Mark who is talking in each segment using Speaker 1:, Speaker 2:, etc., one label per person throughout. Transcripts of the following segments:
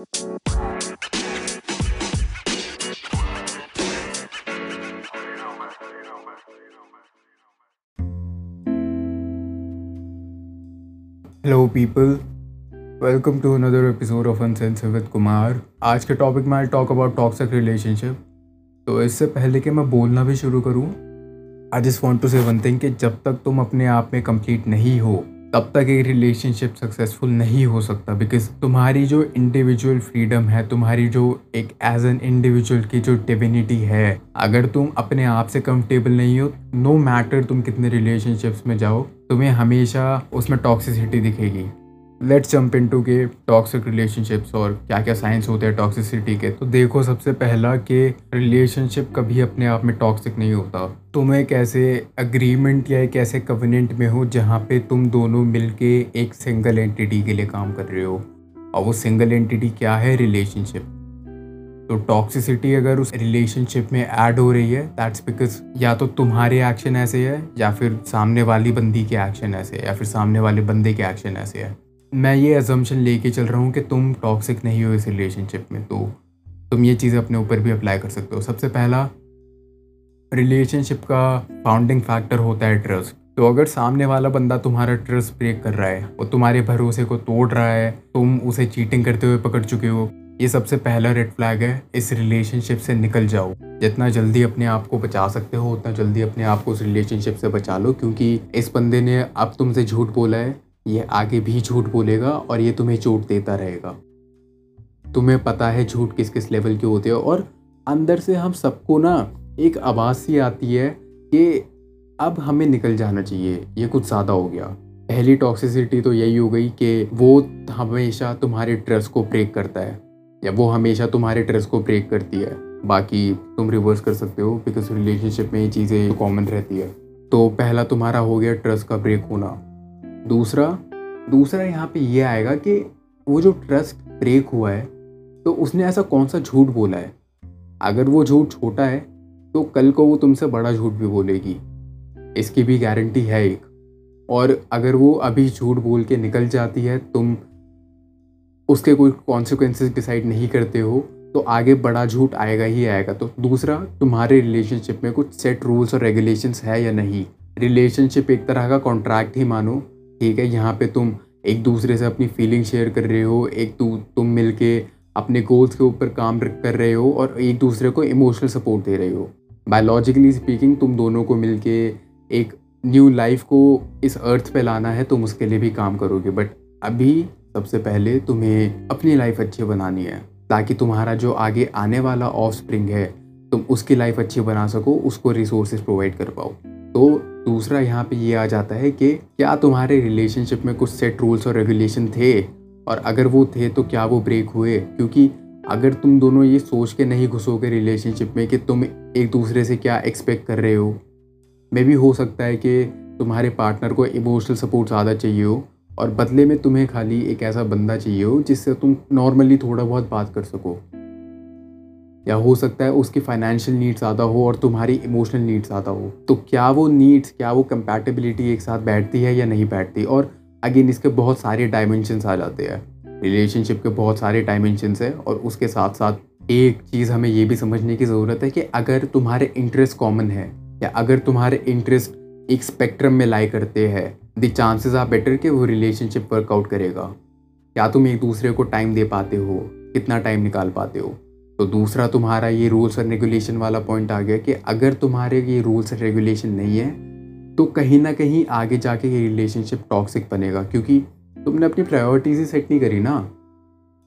Speaker 1: Hello people welcome to another episode of nonsense with Kumar आज के topic में I talk about toxic relationship तो इससे पहले कि मैं बोलना भी शुरू करूँ I just want to say one thing कि जब तक तुम अपने आप में कंप्लीट नहीं हो तब तक एक रिलेशनशिप सक्सेसफुल नहीं हो सकता बिकॉज़ तुम्हारी जो इंडिविजुअल फ्रीडम है, तुम्हारी जो एक एज एन इंडिविजुअल की जो डिविनिटी है, अगर तुम अपने आप से कंफर्टेबल नहीं हो नो मैटर तुम कितने रिलेशनशिप्स में जाओ, तुम्हें हमेशा उसमें टॉक्सिसिटी दिखेगी। लेट्स जंप इनटू के टॉक्सिक रिलेशनशिप्स और क्या क्या साइंस होते हैं टॉक्सिसिटी के। तो देखो सबसे पहला कि रिलेशनशिप कभी अपने आप में टॉक्सिक नहीं होता। तुम एक ऐसे अग्रीमेंट या एक ऐसे कविनेंट में हो जहाँ पे तुम दोनों मिलके एक सिंगल एंटिटी के लिए काम कर रहे हो? और वो सिंगल एंटिटी क्या है? रिलेशनशिप तो टॉक्सिसिटी अगर उस रिलेशनशिप में ऐड हो रही है दैट्स बिकॉज़ या तो तुम्हारे एक्शन ऐसे है या फिर सामने वाली बंदी के एक्शन ऐसे है या फिर सामने वाले बंदे के एक्शन ऐसे है। मैं ये एजम्पन लेके चल रहा हूँ कि तुम टॉक्सिक नहीं हो इस रिलेशनशिप में तो तुम ये चीज़ें अपने ऊपर भी अप्लाई कर सकते हो। सबसे पहला रिलेशनशिप का फाउंडिंग फैक्टर होता है ट्रस्ट तो अगर सामने वाला बंदा तुम्हारा ट्रस्ट ब्रेक कर रहा है और तुम्हारे भरोसे को तोड़ रहा है, तुम उसे चीटिंग करते हुए पकड़ चुके हो, ये सबसे पहला रेड फ्लैग है, इस रिलेशनशिप से निकल जाओ। जितना जल्दी अपने आप को बचा सकते हो, उतना जल्दी अपने आप को उस रिलेशनशिप से बचा लो, क्योंकि इस बंदे ने अब तुमसे झूठ बोला है ये आगे भी झूठ बोलेगा और ये तुम्हें चोट देता रहेगा। तुम्हें पता है झूठ किस किस लेवल के होते हैं और अंदर से हम सबको ना एक आवाज़ सी आती है कि अब हमें निकल जाना चाहिए, ये कुछ ज़्यादा हो गया। पहली टॉक्सिसिटी तो यही हो गई कि वो हमेशा तुम्हारे ट्रस्ट को ब्रेक करता है, या वो हमेशा तुम्हारे ट्रस्ट को ब्रेक करती है। बाकी तुम रिवर्स कर सकते हो बिकॉज़ रिलेशनशिप में ये चीज़ें कॉमन रहती है। तो पहला तुम्हारा हो गया ट्रस्ट का ब्रेक होना। दूसरा दूसरा यहाँ पे ये आएगा कि वो जो ट्रस्ट ब्रेक हुआ है तो उसने ऐसा कौन सा झूठ बोला है? अगर वो झूठ छोटा है तो कल को वो तुमसे बड़ा झूठ भी बोलेगी। इसकी भी गारंटी है एक। और अगर वो अभी झूठ बोल के निकल जाती है, तुम उसके कोई कॉन्सिक्वेंसेस डिसाइड नहीं करते हो तो आगे बड़ा झूठ आएगा ही आएगा। तो दूसरा, तुम्हारे रिलेशनशिप में कुछ सेट रूल्स और रेगुलेशंस है या नहीं? रिलेशनशिप एक तरह का कॉन्ट्रैक्ट ही मानो। ठीक है, यहाँ पे तुम एक दूसरे से अपनी फीलिंग शेयर कर रहे हो, एक तू, तुम मिल के अपने गोल्स के ऊपर काम कर रहे हो और एक दूसरे को इमोशनल सपोर्ट दे रहे हो। बायोलॉजिकली स्पीकिंग तुम दोनों को मिल के एक न्यू लाइफ को इस अर्थ पे लाना है, तुम उसके लिए भी काम करोगे। बट अभी सबसे पहले तुम्हें अपनी लाइफ अच्छी बनानी है, ताकि तुम्हारा जो आगे आने वाला ऑफ़ स्प्रिंग है, तुम उसकी लाइफ अच्छी बना सको, उसको रिसोर्सेज प्रोवाइड कर पाओ। तो दूसरा यहाँ पे ये आ जाता है कि क्या तुम्हारे रिलेशनशिप में कुछ सेट रूल्स और रेगुलेशन थे? और अगर वो थे तो क्या वो ब्रेक हुए? क्योंकि अगर तुम दोनों ये सोच के नहीं घुसोगे रिलेशनशिप में कि तुम एक दूसरे से क्या एक्सपेक्ट कर रहे हो, मे भी हो सकता है कि तुम्हारे पार्टनर को इमोशनल सपोर्ट ज़्यादा चाहिए हो और बदले में तुम्हें खाली एक ऐसा बंदा चाहिए हो जिससे तुम नॉर्मली थोड़ा बहुत बात कर सको। या हो सकता है उसकी फाइनेंशियल नीड्स ज़्यादा हो और तुम्हारी इमोशनल नीड्स ज़्यादा हो। तो क्या वो नीड्स क्या वो कंपैटिबिलिटी एक साथ बैठती है या नहीं बैठती? और अगेन इसके बहुत सारे डायमेंशनस आ जाते हैं। रिलेशनशिप के बहुत सारे डायमेंशनस है और उसके साथ साथ एक चीज़ हमें ये भी समझने की ज़रूरत है कि अगर तुम्हारे इंटरेस्ट कॉमन है या अगर तुम्हारे इंटरेस्ट एक स्पेक्ट्रम में लाई करते हैं द चांसेस आर बेटर कि वो रिलेशनशिप वर्कआउट करेगा। क्या तुम एक दूसरे को टाइम दे पाते हो, कितना टाइम निकाल पाते हो। तो दूसरा तुम्हारा ये रूल्स एंड रेगुलेशन वाला पॉइंट आ गया कि अगर तुम्हारे ये रूल्स एंड रेगुलेशन नहीं है तो कहीं ना कहीं आगे जाके ये रिलेशनशिप टॉक्सिक बनेगा, क्योंकि तुमने अपनी प्रायोरिटीज़ ही सेट नहीं करी ना।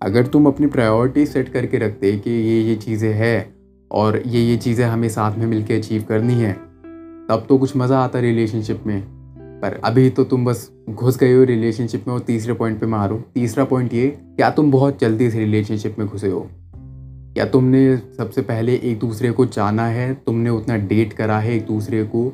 Speaker 1: अगर तुम अपनी प्रायोरिटी सेट करके रखते कि ये ये चीज़ें हैं और ये ये चीज़ें हमें साथ में मिलकर अचीव करनी है, तब तो कुछ मज़ा आता रिलेशनशिप में। पर अभी तो तुम बस घुस गए हो रिलेशनशिप में और तीसरे पॉइंट पे मारो। तीसरा पॉइंट ये, क्या तुम बहुत जल्दी इस रिलेशनशिप में घुसे हो? या तुमने सबसे पहले एक दूसरे को जाना है? तुमने उतना डेट करा है एक दूसरे को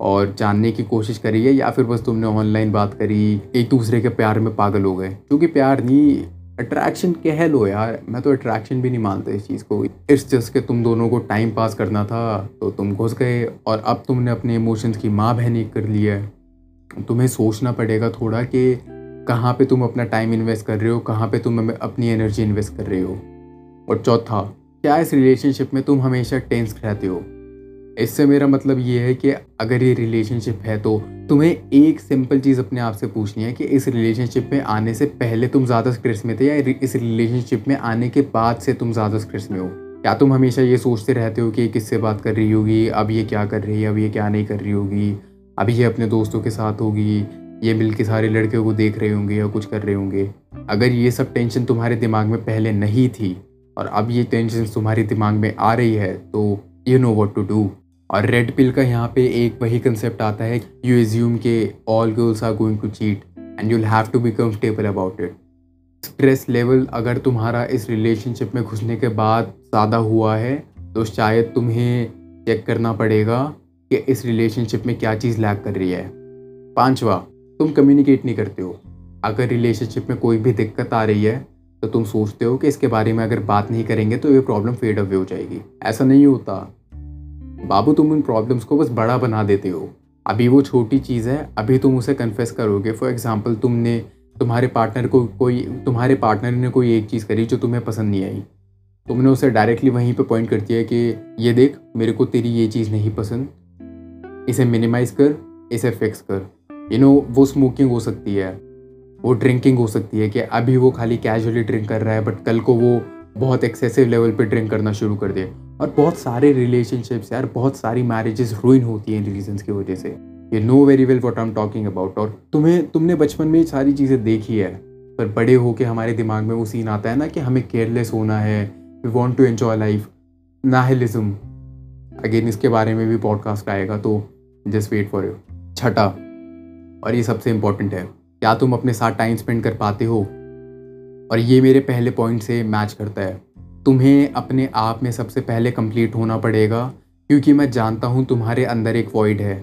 Speaker 1: और जानने की कोशिश करी है या फिर बस तुमने ऑनलाइन बात करी, एक दूसरे के प्यार में पागल हो गए? क्योंकि प्यार नहीं अट्रैक्शन कह लो यार। मैं तो अट्रैक्शन भी नहीं मानता इस चीज़ को। इस जस्ट के तुम दोनों को टाइम पास करना था तो तुम घुस गए और अब तुमने अपने इमोशंस की माँ बहनी कर लिया है। तुम्हें सोचना पड़ेगा थोड़ा कि कहाँ पे तुम अपना टाइम इन्वेस्ट कर रहे हो, कहाँ पे तुम अपनी एनर्जी इन्वेस्ट कर रहे हो। और चौथा, क्या इस रिलेशनशिप में तुम हमेशा टेंस रहते हो? इससे मेरा मतलब ये है कि अगर ये रिलेशनशिप है तो तुम्हें एक सिंपल चीज़ अपने आप से पूछनी है कि इस रिलेशनशिप में आने से पहले तुम ज़्यादा स्ट्रेस में थे या इस रिलेशनशिप में आने के बाद से तुम ज़्यादा स्ट्रेस में हो? क्या तुम हमेशा ये सोचते रहते हो कि किससे बात कर रही होगी? अब ये क्या कर रही है? अब ये क्या नहीं कर रही होगी? अभी ये अपने दोस्तों के साथ होगी? ये मिल के सारे लड़के को देख रहे होंगे या कुछ कर रहे होंगे? अगर ये सब टेंशन तुम्हारे दिमाग में पहले नहीं थी और अब ये टेंशन तुम्हारे दिमाग में आ रही है तो you know what to do और रेड पिल का यहाँ पे एक वही कंसेप्ट आता है यू एज्यूम के all girls are going to cheat and you'll have to be comfortable about it stress level अगर तुम्हारा इस रिलेशनशिप में घुसने के बाद ज़्यादा हुआ है तो शायद तुम्हें चेक करना पड़ेगा कि इस रिलेशनशिप में क्या चीज़ लैक कर रही है। पांचवा, तुम कम्युनिकेट नहीं करते हो। अगर रिलेशनशिप में कोई भी दिक्कत आ रही है तो तुम सोचते हो कि इसके बारे में अगर बात नहीं करेंगे तो ये प्रॉब्लम फेड अवे हो जाएगी। ऐसा नहीं होता। बाबू तुम उन प्रॉब्लम्स को बस बड़ा बना देते हो। अभी वो छोटी चीज़ है अभी तुम उसे कन्फेस करोगे। फॉर एग्ज़ाम्पल तुमने तुम्हारे पार्टनर को कोई तुम्हारे पार्टनर ने कोई एक चीज़ करी जो तुम्हें पसंद नहीं आई। तुमने उसे डायरेक्टली वहीं पे पॉइंट कर दिया कि ये देख मेरे को तेरी ये चीज़ नहीं पसंद। इसे मिनिमाइज कर इसे फिक्स कर। यू you नो know, वो स्मोकिंग हो सकती है। वो ड्रिंकिंग हो सकती है कि अभी वो खाली कैजुअली ड्रिंक कर रहा है बट कल को वो बहुत एक्सेसिव लेवल पे ड्रिंक करना शुरू कर दे। और बहुत सारे रिलेशनशिप्स यार, बहुत सारी मैरिजेस रुइन होती हैं इन रीजन्स की वजह से। ये know very well what I am talking about और तुम्हें, तुमने बचपन में ये सारी चीज़ें देखी है, पर बड़े होके हमारे दिमाग में वो सीन आता है ना कि हमें केयरलेस होना है we want to enjoy life nihilism again इसके बारे में भी पॉडकास्ट आएगा तो जस्ट वेट फॉर यू छठा, और ये सबसे इंपॉर्टेंट है। क्या तुम अपने साथ टाइम स्पेंड कर पाते हो। और ये मेरे पहले पॉइंट से मैच करता है। तुम्हें अपने आप में सबसे पहले कंप्लीट होना पड़ेगा, क्योंकि मैं जानता हूँ तुम्हारे अंदर एक वॉइड है।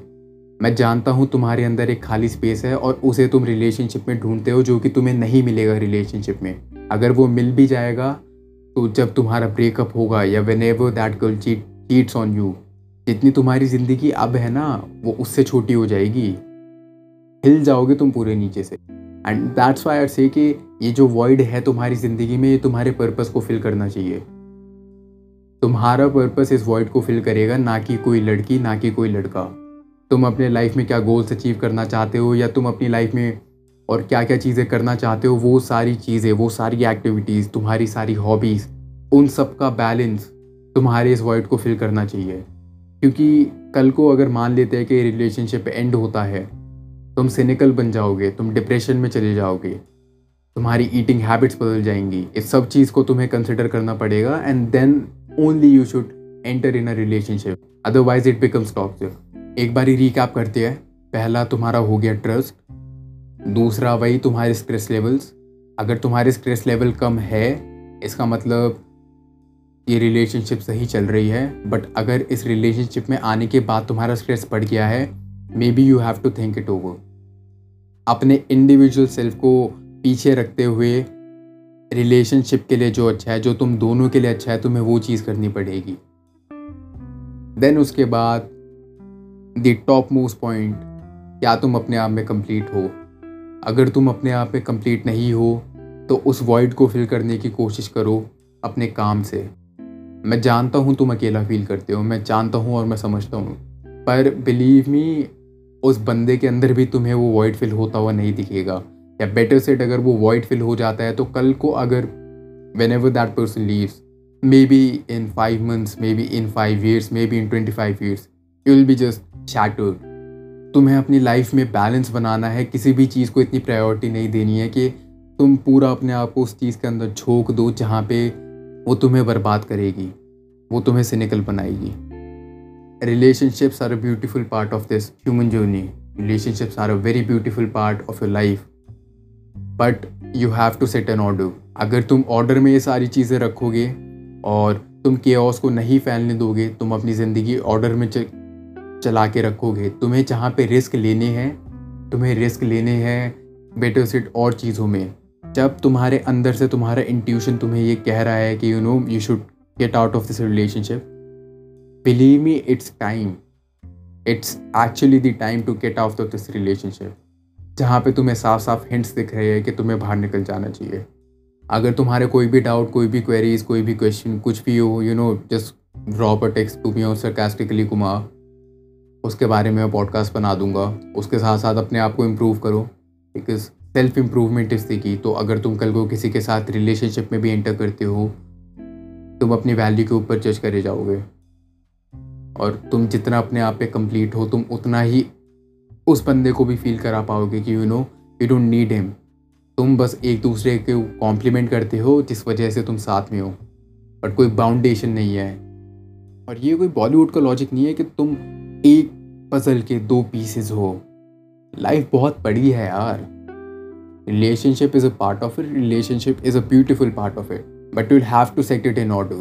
Speaker 1: मैं जानता हूँ तुम्हारे अंदर एक खाली स्पेस है और उसे तुम रिलेशनशिप में ढूंढते हो, जो कि तुम्हें नहीं मिलेगा रिलेशनशिप में। अगर वो मिल भी जाएगा तो जब तुम्हारा ब्रेकअप होगा या whenever that girl cheat cheats on you जितनी तुम्हारी ज़िंदगी अब है ना, वो उससे छोटी हो जाएगी। हिल जाओगे तुम पूरे नीचे से। एंड दैट्स वाई आर से कि ये जो वर्ड है तुम्हारी ज़िंदगी में, ये तुम्हारे पर्पस को फिल करना चाहिए। तुम्हारा पर्पस इस वर्ड को फिल करेगा, ना कि कोई लड़की, ना कि कोई लड़का। तुम अपने लाइफ में क्या गोल्स अचीव करना चाहते हो, या तुम अपनी लाइफ में और क्या क्या चीज़ें करना चाहते हो, वो सारी चीज़ें, वो सारी एक्टिविटीज़ तुम्हारी सारी हॉबीज़ उन सब का बैलेंस तुम्हारे इस वर्ड को फिल करना चाहिए। क्योंकि कल को अगर मान लेते हैं कि रिलेशनशिप एंड होता है तुम सिनिकल बन जाओगे, तुम डिप्रेशन में चले जाओगे, तुम्हारी ईटिंग हैबिट्स बदल जाएँगी। इस सब चीज़ को तुम्हें कंसिडर करना पड़ेगा and then only you should enter in a relationship otherwise it becomes toxic एक बार ही रिकैप करते हैं। पहला तुम्हारा हो गया ट्रस्ट दूसरा वही तुम्हारे स्ट्रेस लेवल्स अगर तुम्हारे स्ट्रेस लेवल कम है, इसका मतलब ये रिलेशनशिप सही चल रही है बट अगर इस रिलेशनशिप में आने के बाद तुम्हारा स्ट्रेस बढ़ गया है maybe you have to think it over अपने इंडिविजुअल सेल्फ को पीछे रखते हुए रिलेशनशिप के लिए जो अच्छा है, जो तुम दोनों के लिए अच्छा है, तुम्हें वो चीज़ करनी पड़ेगी। देन उसके बाद द टॉप मोस्ट पॉइंट क्या तुम अपने आप में कंप्लीट हो? अगर तुम अपने आप में कंप्लीट नहीं हो तो उस वॉइड को फिल करने की कोशिश करो अपने काम से। मैं जानता हूँ तुम अकेला फील करते हो, मैं जानता हूँ और मैं समझता हूँ, पर बिलीव मी उस बंदे के अंदर भी तुम्हें वो वॉइड फिल होता हुआ नहीं दिखेगा। या बेटर सेट अगर वो वॉइड फिल हो जाता है तो कल को अगर whenever that person leaves maybe in five months maybe in five years maybe in twenty five years you will be just shattered तुम्हें अपनी लाइफ में बैलेंस बनाना है, किसी भी चीज़ को इतनी प्रायोरिटी नहीं देनी है कि तुम पूरा अपने आप को उस चीज़ के अंदर झोंक दो जहाँ पे वो तुम्हें बर्बाद करेगी, वो तुम्हें सिनिकल बनाएगी। Relationships are a beautiful part of this human journey. Relationships are a very beautiful part of your life. But you have to set an order. अगर तुम ऑर्डर में ये सारी चीज़ें रखोगे और तुम के को नहीं फैलने दोगे, तुम अपनी ज़िंदगी ऑर्डर में चला के रखोगे, तुम्हें जहाँ पे रिस्क लेने हैं, तुम्हें रिस्क लेने हैं बेटर सेट और चीज़ों में। जब तुम्हारे अंदर से तुम्हारा इंट्यूशन तुम्हें ये कह रहा है कि you know you should get out of this relationship believe me, it's time. It's actually the time to get out of this relationship, जहाँ पे तुम्हें साफ़ साफ़ हिंट्स दिख रहे हैं कि तुम्हें बाहर निकल जाना चाहिए। अगर तुम्हारे कोई भी डाउट कोई भी क्वेरीज कोई भी क्वेश्चन कुछ भी हो you know just drop a text to me और सरकास्टिकली कुमार उसके बारे में मैं पॉडकास्ट बना दूँगा। उसके साथ साथ अपने आप को इम्प्रूव करो। बिकॉज़ सेल्फ इम्प्रूवमेंट इस की तो अगर तुम कल को किसी के साथ रिलेशनशिप में भी एंटर करते हो, तुम अपनी वैल्यू के ऊपर जज करे जाओगे। और तुम जितना अपने आप पे कंप्लीट हो, तुम उतना ही उस बंदे को भी फील करा पाओगे कि you know you don't need him तुम बस एक दूसरे के कॉम्प्लीमेंट करते हो, जिस वजह से तुम साथ में हो। बट कोई बाउंडेशन नहीं है। और ये कोई बॉलीवुड का लॉजिक नहीं है कि तुम एक पजल के दो पीसेस हो। लाइफ बहुत बड़ी है यार। Relationship is a part of it relationship is a beautiful part of it but you have to set it in order